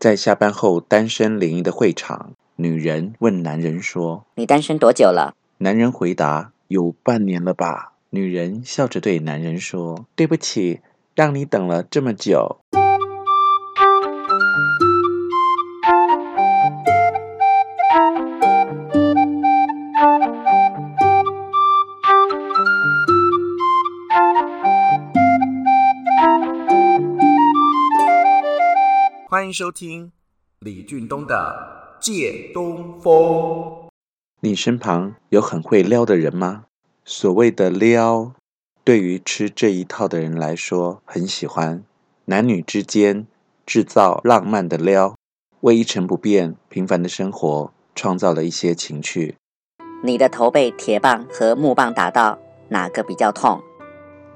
在下班后单身联谊的会场，女人问男人说：“你单身多久了？”男人回答：“有半年了吧。”女人笑着对男人说：“对不起，让你等了这么久。”欢迎收听李俊东的《借东风》。你身旁有很会撩的人吗？所谓的撩，对于吃这一套的人来说，很喜欢男女之间制造浪漫的撩，为一成不变、平凡的生活创造了一些情趣。你的头被铁棒和木棒打到，哪个比较痛？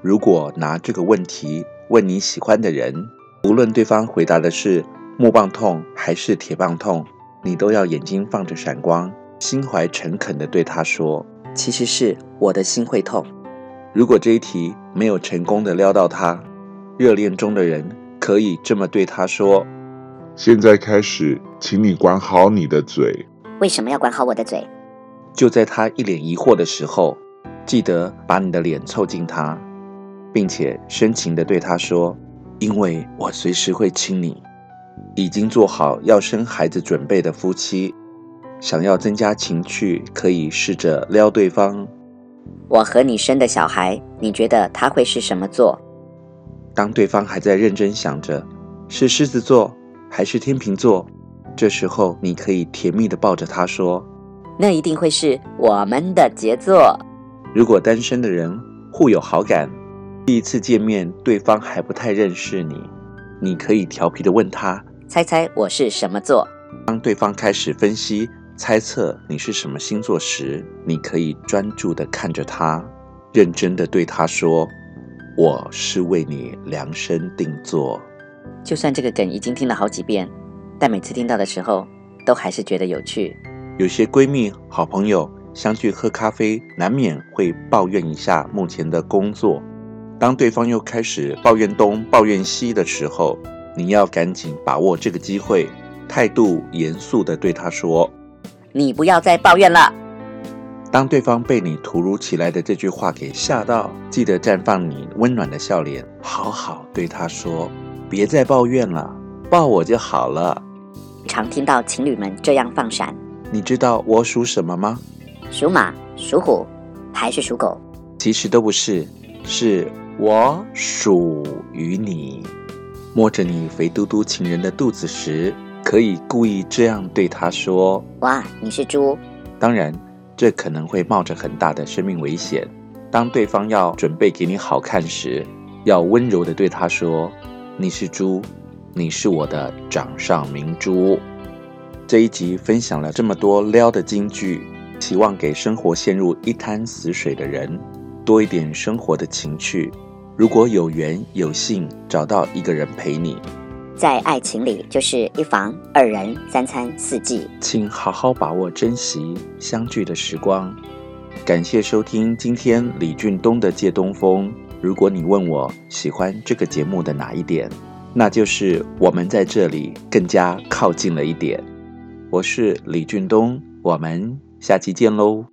如果拿这个问题问你喜欢的人，无论对方回答的是木棒痛还是铁棒痛，你都要眼睛放着闪光，心怀诚恳地对他说：“其实是我的心会痛。”如果这一题没有成功的撩到他，热恋中的人可以这么对他说：“现在开始，请你管好你的嘴。”为什么要管好我的嘴？就在他一脸疑惑的时候，记得把你的脸凑近他，并且深情地对他说。因为我随时会亲你，已经做好要生孩子准备的夫妻，想要增加情趣，可以试着撩对方。我和你生的小孩，你觉得他会是什么座？当对方还在认真想着是狮子座还是天秤座，这时候你可以甜蜜地抱着他说：“那一定会是我们的杰作。”如果单身的人互有好感。第一次见面，对方还不太认识你，你可以调皮的问他：“猜猜我是什么座？”当对方开始分析、猜测你是什么星座时，你可以专注的看着他，认真的对他说：“我是为你量身定做。”就算这个梗已经听了好几遍，但每次听到的时候，都还是觉得有趣。有些闺蜜、好朋友相聚喝咖啡，难免会抱怨一下目前的工作。当对方又开始抱怨东抱怨西的时候，你要赶紧把握这个机会，态度严肃地对他说：“你不要再抱怨了。”当对方被你突如其来的这句话给吓到，记得绽放你温暖的笑脸，好好对他说：“别再抱怨了，抱我就好了。”常听到情侣们这样放闪。你知道我属什么吗？属马、属虎还是属狗？其实都不是，是。我属于你，摸着你肥嘟嘟情人的肚子时，可以故意这样对他说：“哇，你是猪。”当然，这可能会冒着很大的生命危险。当对方要准备给你好看时，要温柔地对他说：“你是猪，你是我的掌上明珠。”这一集分享了这么多撩的金句，希望给生活陷入一滩死水的人多一点生活的情趣。如果有缘有幸找到一个人陪你，在爱情里就是一房二人三餐四季，请好好把握珍惜相聚的时光。感谢收听今天李俊东的借东风。如果你问我喜欢这个节目的哪一点，那就是我们在这里更加靠近了一点。我是李俊东，我们下期见喽。